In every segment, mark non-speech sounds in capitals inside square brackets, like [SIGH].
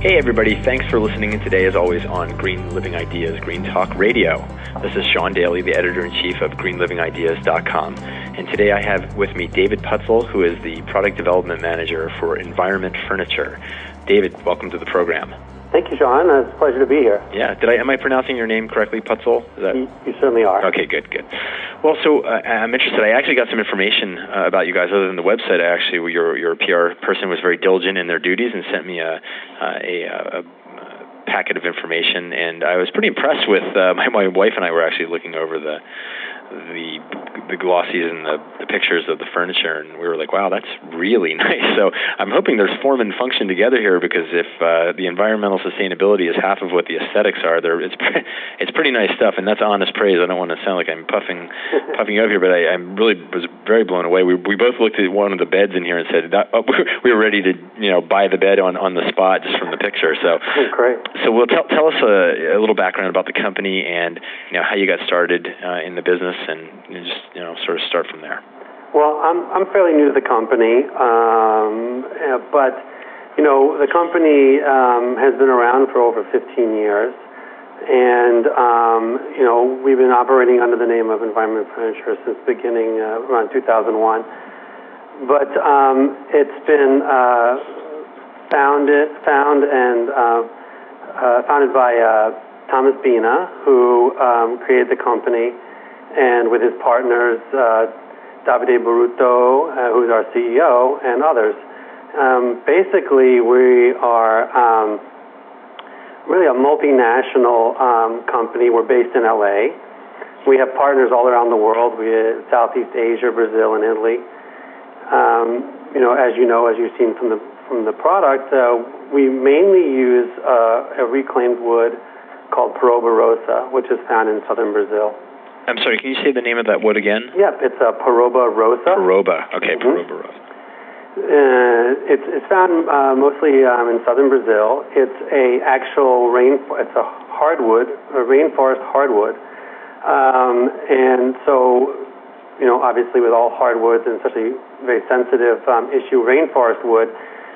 Hey, everybody. Thanks for listening in today, as always, on Green Living Ideas Green Talk Radio. This is Sean Daily, the editor in chief of greenlivingideas.com. And today I have with me David Putzel, who is the product development manager for Environment Furniture. David, welcome to the program. Thank you, Sean. It's a pleasure to be here. Yeah. Did I am I pronouncing your name correctly, Putzel? That... You, you, certainly are. Okay, good, good. Well, so uh, I'm interested. I actually got some information uh, about you guys other than the website. I actually, your your PR person was very diligent in their duties and sent me a uh, a, a, a packet of information, and I was pretty impressed with. Uh, [LAUGHS] my my wife and I were actually looking over the the the glossies and the, the pictures of the furniture, and we were like, "Wow, that's really [LAUGHS] nice." So I'm hoping there's form and function together here, because if uh, the environmental sustainability is half of what the aesthetics are, there it's [LAUGHS] it's pretty nice stuff, and that's honest praise. I don't want to sound like I'm puffing [LAUGHS] puffing up here, but I, I really was very blown away. We we both looked at one of the beds in here and said that, oh, we were ready to you know buy the bed on on the spot just from the picture. So great. So we'll tell tell us a, a little background about the company and you know how you got started uh, in the business and just you know sort of start from there. Well, I'm I'm fairly new to the company, um, but you know the company um, has been around for over 15 years, and um, you know we've been operating under the name of Environment Furniture since the beginning uh, around 2001. But um, it's been uh, founded found and uh, uh founded by uh, Thomas Bina, who um, created the company and with his partners, uh, Davide Burruto, uh, who's our CEO, and others. Um, basically, we are um, really a multinational um, company. We're based in LA. We have partners all around the world. We have Southeast Asia, Brazil, and Italy. You know, as you know, as you've seen from the from the product, uh, we mainly use a reclaimed wood called Peroba rosa, which is found in southern Brazil. I'm sorry, can you say the name of that wood again? Yep, it's a Peroba rosa. Paroba, okay, mm-hmm. Peroba rosa. Uh, it's, it's found uh, mostly um, in southern Brazil. It's a actual rain. It's a hardwood, a rainforest hardwood, um, and so you know, obviously with all hardwoods and especially very sensitive um, issue rainforest wood,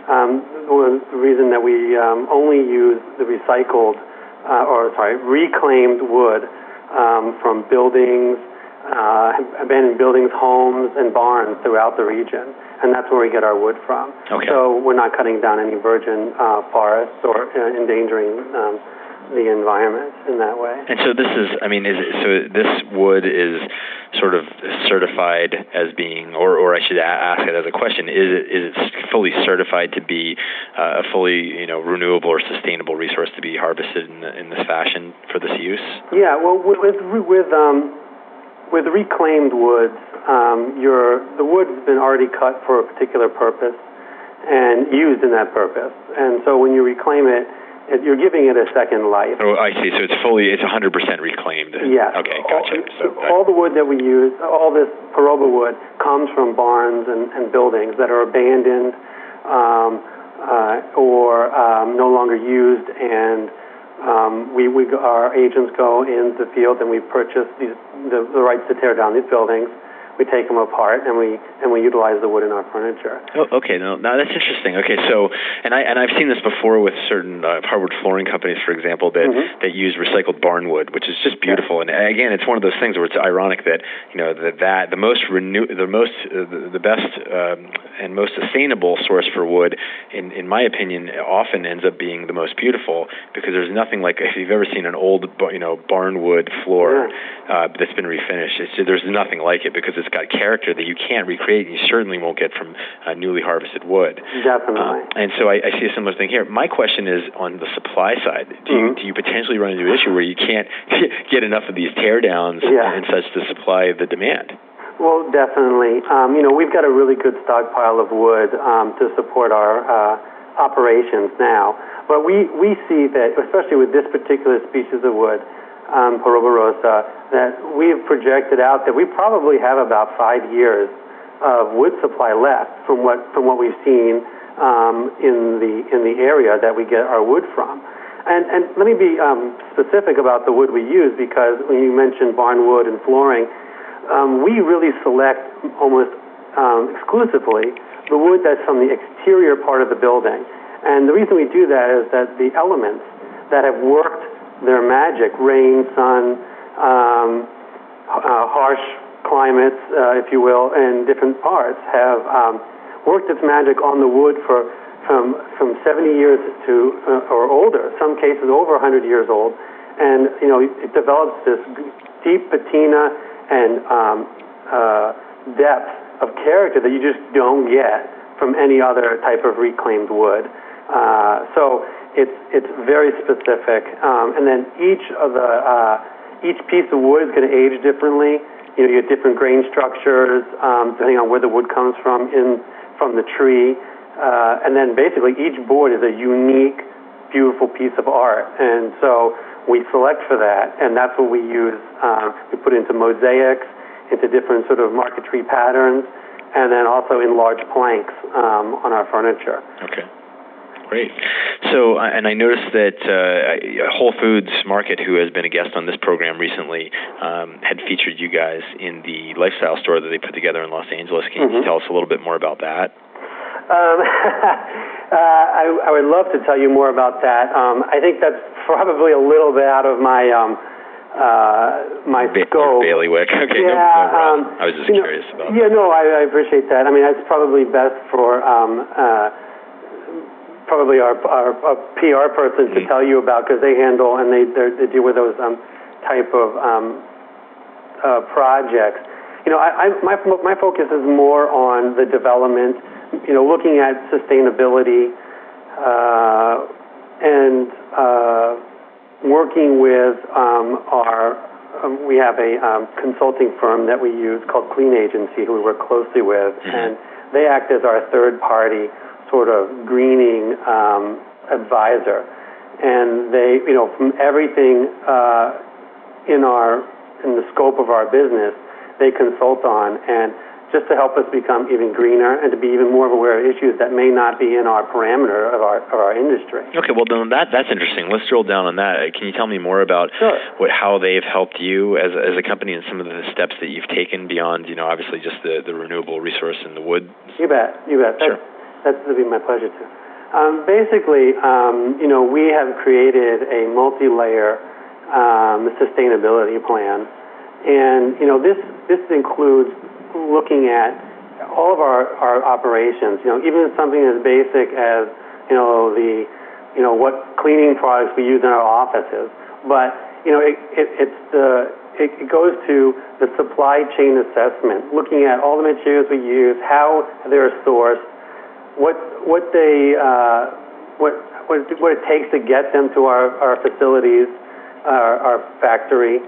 um, the reason that we um, only use the recycled uh, or sorry reclaimed wood um, from buildings, uh, abandoned buildings, homes, and barns throughout the region. And that's where we get our wood from. Okay. So we're not cutting down any virgin uh, forests or uh, endangering um, the environment in that way. And so this is, I mean, is it, so this wood is sort of certified as being, or, or I should ask it as a question: Is it is it fully certified to be uh, a fully you know renewable or sustainable resource to be harvested in, the, in this fashion for this use? Yeah, well, with with um, with reclaimed woods, um, your the wood's been already cut for a particular purpose and used in that purpose, and so when you reclaim it you're giving it a second life. Oh, I see. So it's fully, it's 100% reclaimed. Yes. Okay, gotcha. All, so, all the wood that we use, all this peroba wood, comes from barns and, and buildings that are abandoned um, uh, or um, no longer used, and um, we, we, our agents go in the field and we purchase these, the, the rights to tear down these buildings we take them apart and we and we utilize the wood in our furniture. Oh, okay, no, now that's interesting. Okay, so and I and I've seen this before with certain uh, hardwood flooring companies, for example, that mm-hmm. that use recycled barn wood, which is just beautiful. Yeah. And again, it's one of those things where it's ironic that you know that that the most renew the most uh, the, the best um, and most sustainable source for wood, in in my opinion, often ends up being the most beautiful because there's nothing like if you've ever seen an old you know barn wood floor yeah. uh, that's been refinished. It's, there's nothing like it because it's it's got character that you can't recreate, and you certainly won't get from uh, newly harvested wood. Definitely. Uh, and so I, I, see a similar thing here. My question is on the supply side. Do you mm-hmm. do you potentially run into an issue where you can't [LAUGHS] get enough of these teardowns yeah. and such to supply the demand? Well, definitely. Um, you know, we've got a really good stockpile of wood um, to support our uh, operations now. But we, we see that, especially with this particular species of wood, um, Rosa, that we've projected out that we probably have about five years of wood supply left from what from what we've seen um, in the in the area that we get our wood from. And, let me be um, specific about the wood we use because when you mentioned barn wood and flooring, we really select almost exclusively the wood that's from the exterior part of the building. And the reason we do that is that the elements that have worked their magic, rain, sun, um, uh, harsh climates, uh, if you will, in different parts, have um, worked its magic on the wood for from from 70 years to uh, or older. Some cases over 100 years old, and you know it develops this deep patina and um, uh, depth of character that you just don't get from any other type of reclaimed wood. Uh, so it's it's very specific, um, and then each of the uh, each piece of wood is going to age differently. You know, you get different grain structures um, depending on where the wood comes from in from the tree, uh, and then basically each board is a unique, beautiful piece of art, and so we select for that, and that's what we use. Um, we put into mosaics, into different sort of marquetry patterns, and then also in large planks um, on our furniture. Okay. Great. So, and I noticed that uh, Whole Foods Market, who has been a guest on this program recently, um, had featured you guys in the lifestyle store that they put together in Los Angeles. Can mm-hmm. you tell us a little bit more about that? Um, [LAUGHS] uh, I, I would love to tell you more about that. Um, I think that's probably a little bit out of my um, uh, my ba- scope. Bailiwick. [LAUGHS] Okay, yeah, no, no um, I was just curious know, about. Yeah, that. no, I, I appreciate that. I mean, that's probably best for um, uh, probably our, our, our PR person mm-hmm. to tell you about because they handle and they they deal with those um, type of um, uh, projects. You know, I, I, my my focus is more on the development. You know, looking at sustainability uh, and uh, working with um, our, um, we have a um, consulting firm that we use called Clean Agency, who we work closely with, mm-hmm. and they act as our third party sort of greening um, advisor. And they, you know, from everything uh, in our in the scope of our business, they consult on and just to help us become even greener and to be even more aware of issues that may not be in our parameter of our of our industry. Okay, well then that that's interesting. Let's drill down on that. Can you tell me more about sure. what how they've helped you as as a company and some of the steps that you've taken beyond you know obviously just the the renewable resource in the wood? You bet, you bet. Sure. That's, that'd be my pleasure too. Um, basically, um, you know, we have created a multi-layer um, sustainability plan, and you know this this includes looking at all of our, our operations, you know, even something as basic as, you know, the, you know, what cleaning products we use in our offices. But, you know, it, it, it's the, it goes to the supply chain assessment, looking at all the materials we use, how they're sourced, what, what they, uh, what, what, what it takes to get them to our, our facilities, our, our factory,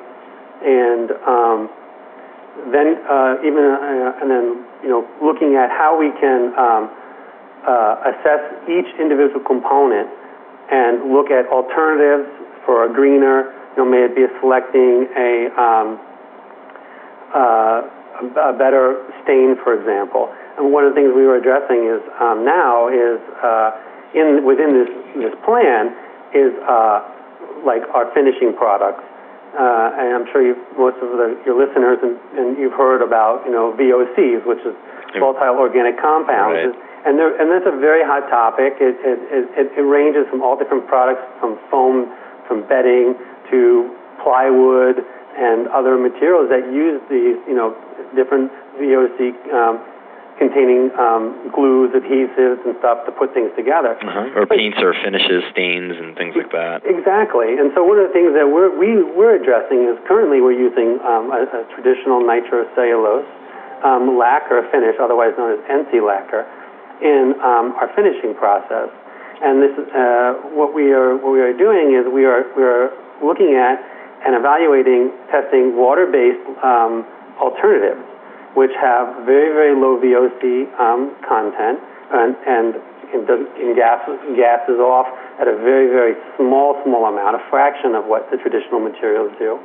and, um, then uh, even uh, and then you know looking at how we can um, uh, assess each individual component and look at alternatives for a greener. You know, may it be selecting a um, uh, a better stain, for example. And one of the things we were addressing is um, now is uh, in within this this plan is uh, like our finishing products uh, and I'm sure most of the, your listeners and, and you've heard about you know VOCs, which is volatile organic compounds, right. and there, and that's a very hot topic. It, it, it, it ranges from all different products, from foam, from bedding to plywood and other materials that use these you know different VOC um, containing um, glues, adhesives, and stuff to put things together. Uh-huh. Or but, paints or finishes, stains, and things like that. Exactly. And so one of the things that we're, we, we're addressing is currently we're using um, a, a traditional nitrocellulose um, lacquer finish, otherwise known as NC lacquer, in um, our finishing process. And this, uh, what we are what we are doing is we are we are looking at and evaluating testing water-based um, alternatives, which have very very low VOC um, content and and, and gases gases off at a very very small small amount, a fraction of what the traditional materials do.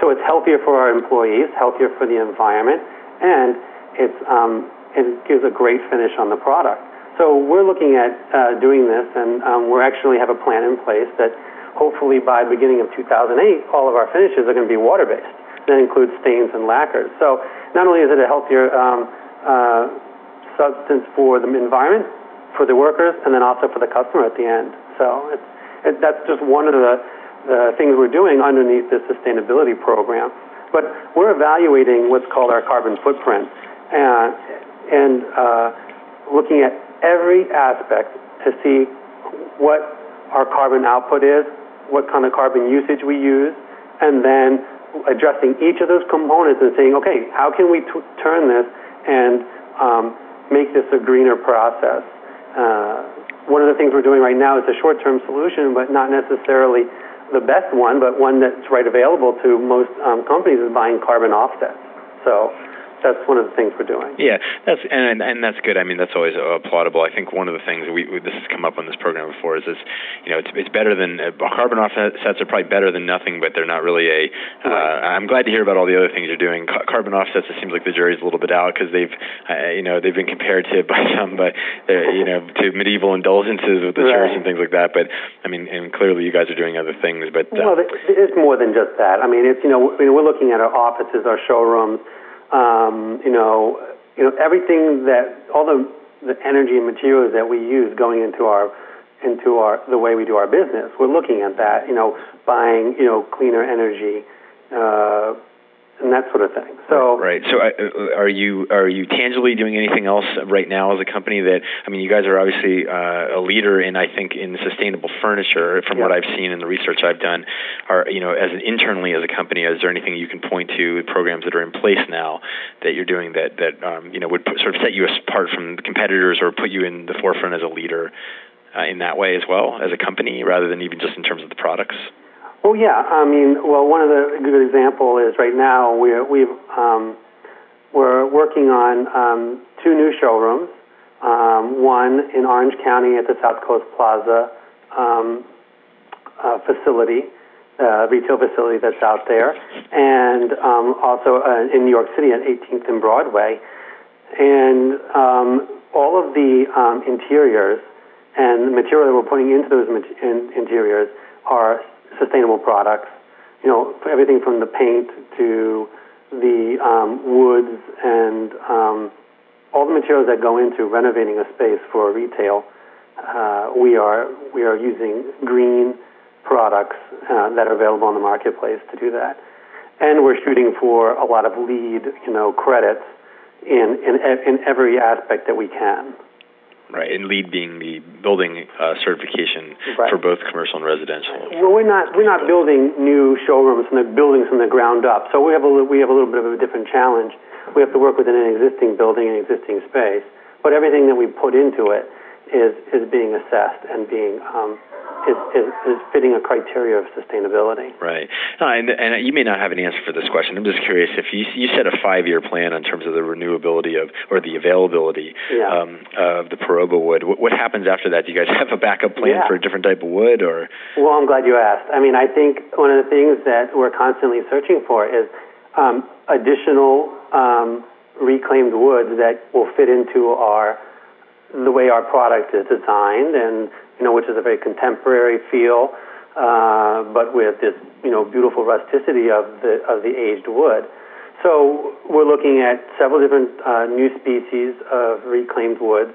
So it's healthier for our employees, healthier for the environment, and it's um, it gives a great finish on the product. So we're looking at uh, doing this, and um, we actually have a plan in place that hopefully by beginning of 2008, all of our finishes are going to be water-based. That includes stains and lacquers. So not only is it a healthier um, uh, substance for the environment, for the workers, and then also for the customer at the end. So it's, it, that's just one of the, things we're doing underneath this sustainability program. But we're evaluating what's called our carbon footprint and, and uh, looking at every aspect to see what our carbon output is, what kind of carbon usage we use, and then addressing each of those components and saying, okay, how can we t- turn this and um, make this a greener process? Uh, one of the things we're doing right now is a short-term solution, but not necessarily the best one, but one that's right available to most um, companies is buying carbon offsets. So that's one of the things we're doing. Yeah, that's and and that's good. I mean, that's always applaudable. I think one of the things we, we this has come up on this program before is this, you know, it's it's better than uh, carbon offsets are probably better than nothing, but they're not really a. Uh, right. I'm glad to hear about all the other things you're doing. Ca- carbon offsets, it seems like the jury's a little bit out because they've, uh, you know, they've been compared to [LAUGHS] by some, but you know, to medieval indulgences with the right. church and things like that. But I mean, and clearly you guys are doing other things. But uh, well, it's more than just that. I mean, it's you know, we're looking at our offices, our showrooms um, you know, you know everything that all the the energy and materials that we use going into our into our the way we do our business. We're looking at that, you know, buying you know cleaner energy, uh, and that sort of thing. So right. So uh, are you are you tangibly doing anything else right now as a company that I mean you guys are obviously uh, a leader in I think in sustainable furniture from yeah. what I've seen in the research I've done. Are you know as an, internally as a company is there anything you can point to programs that are in place now that you're doing that that um, you know would put, sort of set you apart from competitors or put you in the forefront as a leader uh, in that way as well as a company rather than even just in terms of the products? Well, yeah. I mean, well, one of the good example is right now we're we've um, we're working on um, two new showrooms. Um, one in Orange County at the South Coast Plaza um, uh, facility, uh, retail facility that's out there, and um, also uh, in New York City at 18th and Broadway. And um, all of the um, interiors and the material that we're putting into those mat- in- interiors are sustainable products. You know, everything from the paint to the um, woods and um, all the materials that go into renovating a space for retail. Uh, we are we are using green products uh, that are available on the marketplace to do that, and we're shooting for a lot of LEED, you know, credits in in in every aspect that we can right? And LEED being the building uh, certification right. for both commercial and residential. Well, we're not we're not building new showrooms and the buildings from the ground up. So we have a we have a little bit of a different challenge. We have to work within an existing building, an existing space, but everything that we put into it is is being assessed and being um, is, is, is fitting a criteria of sustainability. Right. Uh, and, and you may not have an answer for this question. I'm just curious if you, you set a five year plan in terms of the renewability of or the availability yeah. um, of the Peroba wood. What, what, happens after that? Do you guys have a backup plan yeah. for a different type of wood or? Well, I'm glad you asked. I mean, I think one of the things that we're constantly searching for is um, additional um, reclaimed wood that will fit into our the way our product is designed and you know, which is a very contemporary feel, uh, but with this, you know, beautiful rusticity of the of the aged wood. So we're looking at several different uh, new species of reclaimed woods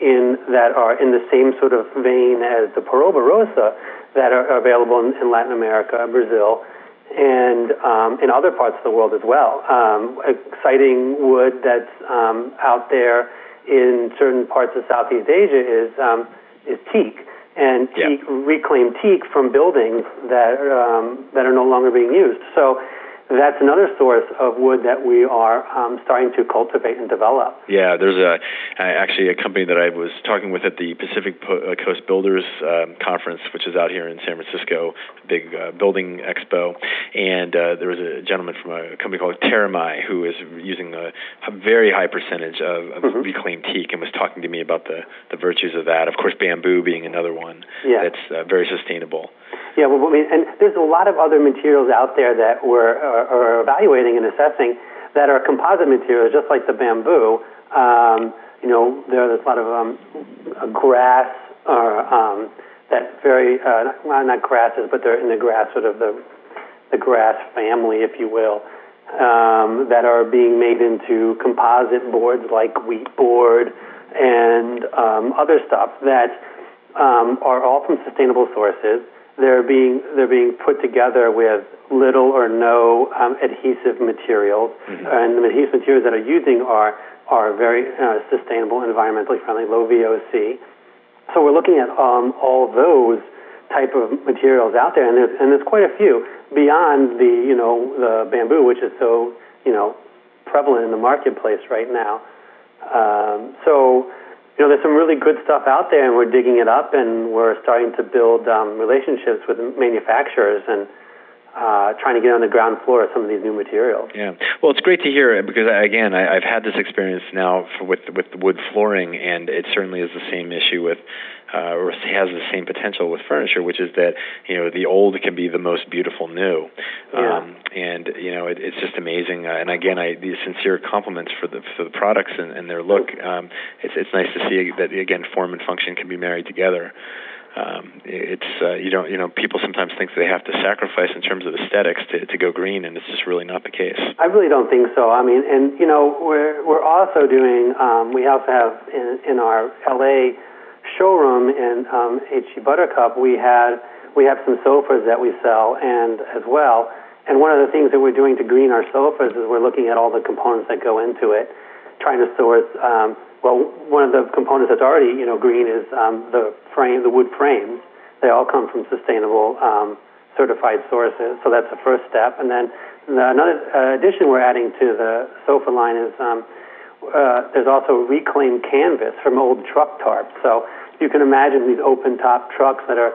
in that are in the same sort of vein as the Peroba rosa that are available in, in Latin America, Brazil, and um, in other parts of the world as well. Um, exciting wood that's um, out there in certain parts of Southeast Asia is um, is teak, and teak, yeah. reclaim teak from buildings that um, that are no longer being used. So that's another source of wood that we are um, starting to cultivate and develop. Yeah, there's a actually a company that I was talking with at the Pacific uh, Coast Builders um, Conference, which is out here in San Francisco, big uh, building expo, and uh, there was a gentleman from a company called Terramai who is using a, a very high percentage of, of mm-hmm. reclaimed teak and was talking to me about the the virtues of that. Of course, bamboo being another one yeah. that's uh, very sustainable. Yeah, well, I mean, and there's a lot of other materials out there that we're are, are evaluating and assessing that are composite materials, just like the bamboo. Um, you know, there's a lot of um, grass or um, that very uh, not, not grasses, but they're in the grass sort of the the grass family, if you will, um, that are being made into composite boards like wheat board and um, other stuff that um, are all from sustainable sources they're being they're being put together with little or no um, adhesive materials, mm-hmm. and the adhesive materials that are using are are very uh, sustainable, environmentally friendly, low VOC. So we're looking at um, all those type of materials out there, and there's and there's quite a few beyond the you know the bamboo, which is so you know prevalent in the marketplace right now. Um, so you know, there's some really good stuff out there, and we're digging it up, and we're starting to build um, relationships with manufacturers and uh, trying to get on the ground floor of some of these new materials. Yeah, well, it's great to hear because again, I, I've had this experience now for, with with wood flooring, and it certainly is the same issue with uh, or has the same potential with furniture, which is that you know the old can be the most beautiful new, yeah. um, and you know it, it's just amazing. Uh, and again, I these sincere compliments for the for the products and, and their look. Um, it's it's nice to see that again form and function can be married together. Um, it's uh, you don't you know people sometimes think they have to sacrifice in terms of aesthetics to to go green, and it's just really not the case. I really don't think so. I mean, and you know we're we're also doing um, we also have in in our LA showroom in um, HD Buttercup, we had we have some sofas that we sell, and as well. And one of the things that we're doing to green our sofas is we're looking at all the components that go into it, trying to source. Um, well, one of the components that's already you know green is um, the frame, the wood frames. They all come from sustainable um, certified sources, so that's the first step. And then the, another uh, addition we're adding to the sofa line is um, uh, there's also reclaimed canvas from old truck tarps. So you can imagine these open top trucks that are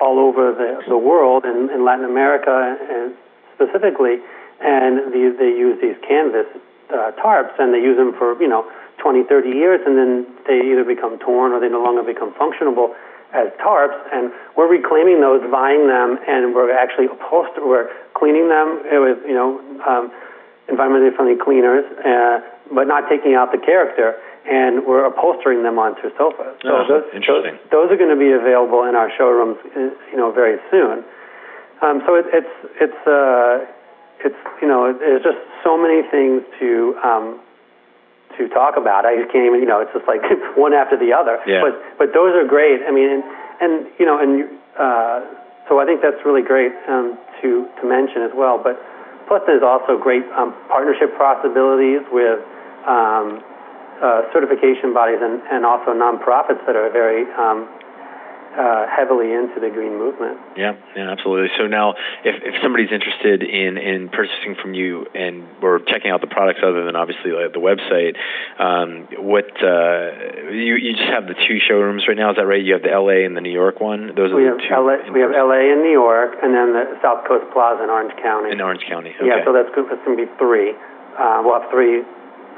all over the, the world in, in Latin America and specifically, and the, they use these canvas uh, tarps and they use them for, you know, 20, 30 years and then they either become torn or they no longer become functionable as tarps, and we're reclaiming those, buying them, and we're actually upholster- we're cleaning them with you know um, environmentally friendly cleaners, uh, but not taking out the character. And we're upholstering them onto sofas. So oh, those, interesting. Those, those, are going to be available in our showrooms, uh, you know, very soon. Um, so it, it's it's uh, it's you know, there's just so many things to um, to talk about. I can't even, you know, it's just like [LAUGHS] one after the other. Yeah. But but those are great. I mean, and, and you know, and uh, so I think that's really great um, to to mention as well. But Plus, there's also great um, partnership possibilities with um, uh, certification bodies and, and also nonprofits that are very um, uh, heavily into the green movement. Yeah, yeah, absolutely. So now, if, if somebody's interested in, in purchasing from you and or checking out the products other than obviously like the website, um, what uh, you you just have the two showrooms right now? Is that right? You have the LA and the New York one. Those we are have the two. LA, we have LA and New York, and then the South Coast Plaza in Orange County. In Orange County. Okay. Yeah, so that's. That's going to be three. Uh, we'll have three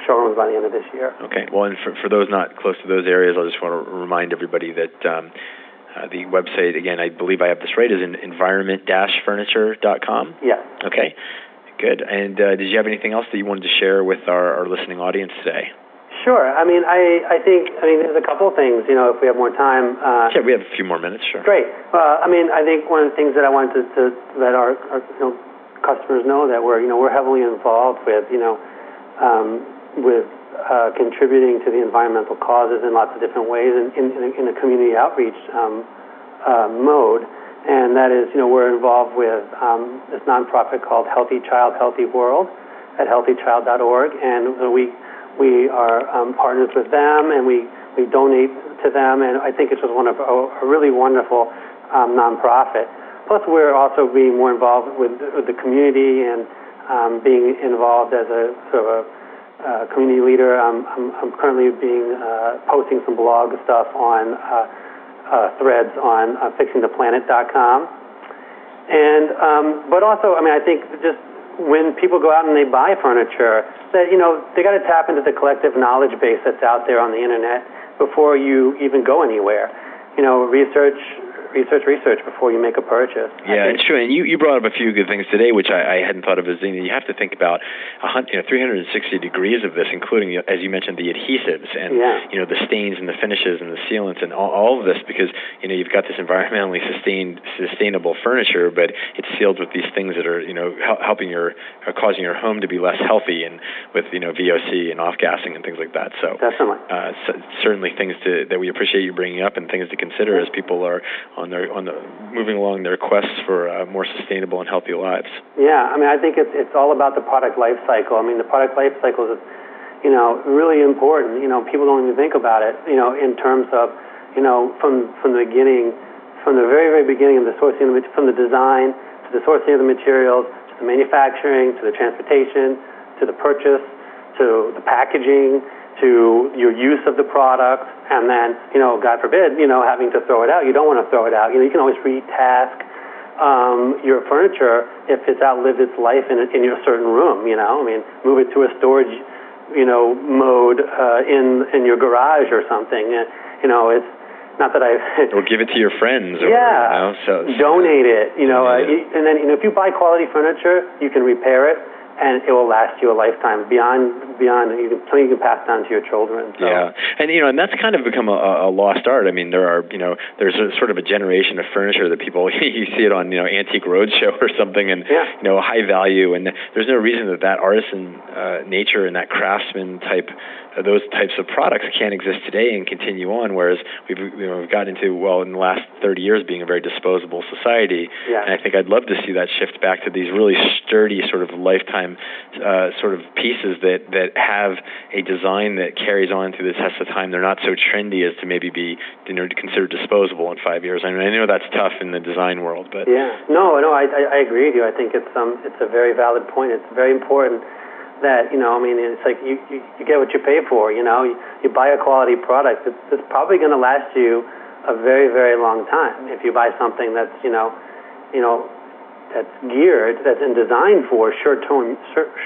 showrooms by the end of this year. Okay. Well, and for, for those not close to those areas, I just want to remind everybody that um, uh, the website, again, I believe I have this right, is environment-furniture.com? Yeah. Okay, good. And uh, did you have anything else that you wanted to share with our, our listening audience today? Sure. I mean, I, I think, I mean, there's a couple of things, you know, if we have more time. Uh, yeah, we have a few more minutes, sure. Great. Uh, I mean, I think one of the things that I wanted to, to let our, our you know, customers know that we're, you know, we're heavily involved with, you know, um, with uh, contributing to the environmental causes in lots of different ways in, in, in a community outreach um, uh, mode. And that is, you know, we're involved with um, this nonprofit called Healthy Child, Healthy World at healthychild.org. And we, we are um, partners with them and we, we donate to them. And I think it's just one of a, a really wonderful um, nonprofit. Plus, we're also being more involved with, with the community and um, being involved as a sort of a uh, community leader. I'm, I'm, I'm currently being uh, posting some blog stuff on uh, uh, threads on uh, fixingtheplanet.com. And um, but also, I mean, I think just when people go out and they buy furniture, that you know they got to tap into the collective knowledge base that's out there on the internet before you even go anywhere. You know, research research, research before you make a purchase. Yeah, it's true. And you, you brought up a few good things today, which I, I hadn't thought of as you, know, you have to think about hundred, you know, 360 degrees of this, including, as you mentioned, the adhesives and yeah. you know the stains and the finishes and the sealants and all, all of this, because you know you've got this environmentally sustained, sustainable furniture, but it's sealed with these things that are you know helping your, causing your home to be less healthy, and with you know VOC and off gassing and things like that. So definitely, uh, so certainly things to, that we appreciate you bringing up and things to consider as people are on their on the moving along their quests for uh, more sustainable and healthy lives. Yeah, I mean, I think it's it's all about the product life cycle. I mean, the product life cycle is, you know, really important. You know, people don't even think about it. You know, in terms of, you know, from from the beginning, from the very very beginning of the sourcing, from the design to the sourcing of the materials to the manufacturing to the transportation to the purchase to the packaging to your use of the product, and then, you know, God forbid, you know, having to throw it out. You don't want to throw it out. You know, you can always retask um, your furniture if it's outlived its life in, in your certain room. You know, I mean, move it to a storage, you know, mode uh, in in your garage or something. Uh, you know, it's not that I [LAUGHS] or give it to your friends. Or, yeah, you know, so, so donate it. You know, uh, and then you know if you buy quality furniture, you can repair it and it will last you a lifetime beyond beyond you can something you can pass down to your children. So. Yeah, and you know, and that's kind of become a, a lost art. I mean, there are you know, there's a, sort of a generation of furniture that people [LAUGHS] you see it on you know Antique Roadshow or something, and yeah. you know, high value, and there's no reason that that artisan uh, nature and that craftsman type uh, those types of products can't exist today and continue on. Whereas we've you know we've gotten into well in the last 30 years being a very disposable society, yeah. and I think I'd love to see that shift back to these really sturdy sort of lifetime uh, sort of pieces that that have a design that carries on through the test of time. They're not so trendy as to maybe be you know considered disposable in five years. I mean I know that's tough in the design world, but yeah, no, no, I I agree with you. I think it's um it's a very valid point. It's very important that you know I mean it's like you you, you get what you pay for you know you, you buy a quality product it's, it's probably going to last you a very very long time if you buy something that's you know you know that's geared that's in designed for short term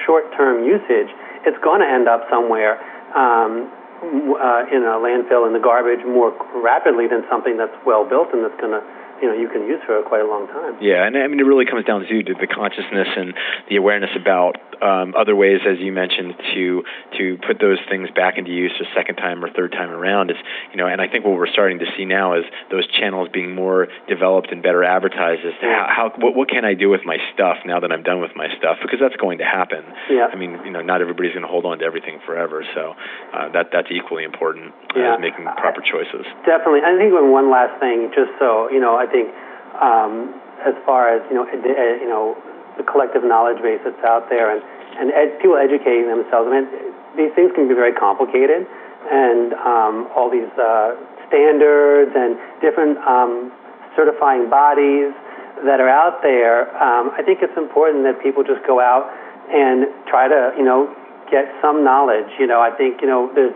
short term usage it's going to end up somewhere um, uh, in a landfill in the garbage more rapidly than something that's well built and that's going to you know you can use for quite a long time. Yeah, and I mean it really comes down to the consciousness and the awareness about um, other ways, as you mentioned, to to put those things back into use a second time or third time around. Is you know, and I think what we're starting to see now is those channels being more developed and better advertised as to how, how what, what can I do with my stuff now that I'm done with my stuff because that's going to happen. Yeah. I mean, you know, not everybody's going to hold on to everything forever, so uh, that that's equally important yeah. as making proper choices. Definitely. I think one last thing, just so you know, I think um, as far as you know, ed, ed, you know, the collective knowledge base that's out there, and and ed, people educating themselves. I mean, these things can be very complicated, and um, all these uh, standards and different um, certifying bodies that are out there. Um, I think it's important that people just go out and try to, you know, get some knowledge. You know, I think you know there's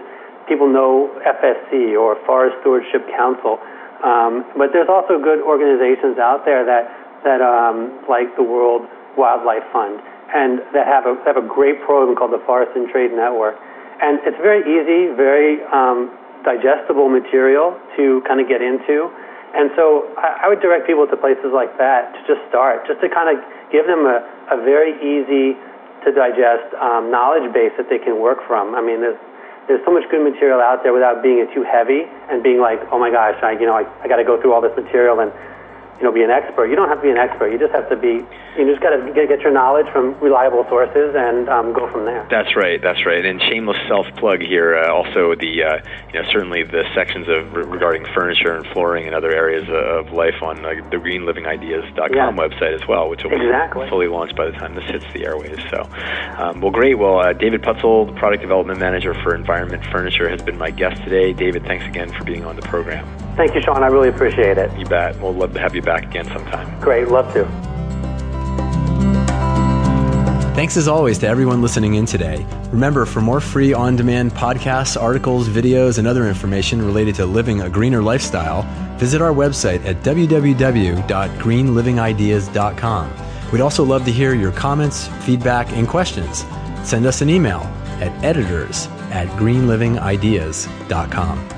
people know FSC or Forest Stewardship Council. Um, but there's also good organizations out there that that um, like the World Wildlife Fund and that have a have a great program called the Forest and Trade Network. And it's very easy, very um, digestible material to kind of get into. And so I, I would direct people to places like that to just start, just to kind of give them a, a very easy to digest um, knowledge base that they can work from. I mean, there's there's so much good material out there without being too heavy and being like, oh my gosh, I, you know, I, I got to go through all this material and you know, be an expert. You don't have to be an expert. You just have to be. You just got to get, get your knowledge from reliable sources and um, go from there. That's right. That's right. And shameless self plug here. Uh, also, the uh, you know certainly the sections of re- regarding furniture and flooring and other areas of life on uh, the greenlivingideas.com yeah. website as well, which will exactly. be fully launched by the time this hits the airwaves. So, um, well, great. Well, uh, David Putzel, the product development manager for Environment Furniture, has been my guest today. David, thanks again for being on the program. Thank you, Sean. I really appreciate it. You bet. We'll love to have you back again sometime. Great. Love to. Thanks as always to everyone listening in today. Remember, for more free on demand podcasts, articles, videos, and other information related to living a greener lifestyle, visit our website at www.greenlivingideas.com. We'd also love to hear your comments, feedback, and questions. Send us an email at editors at greenlivingideas.com.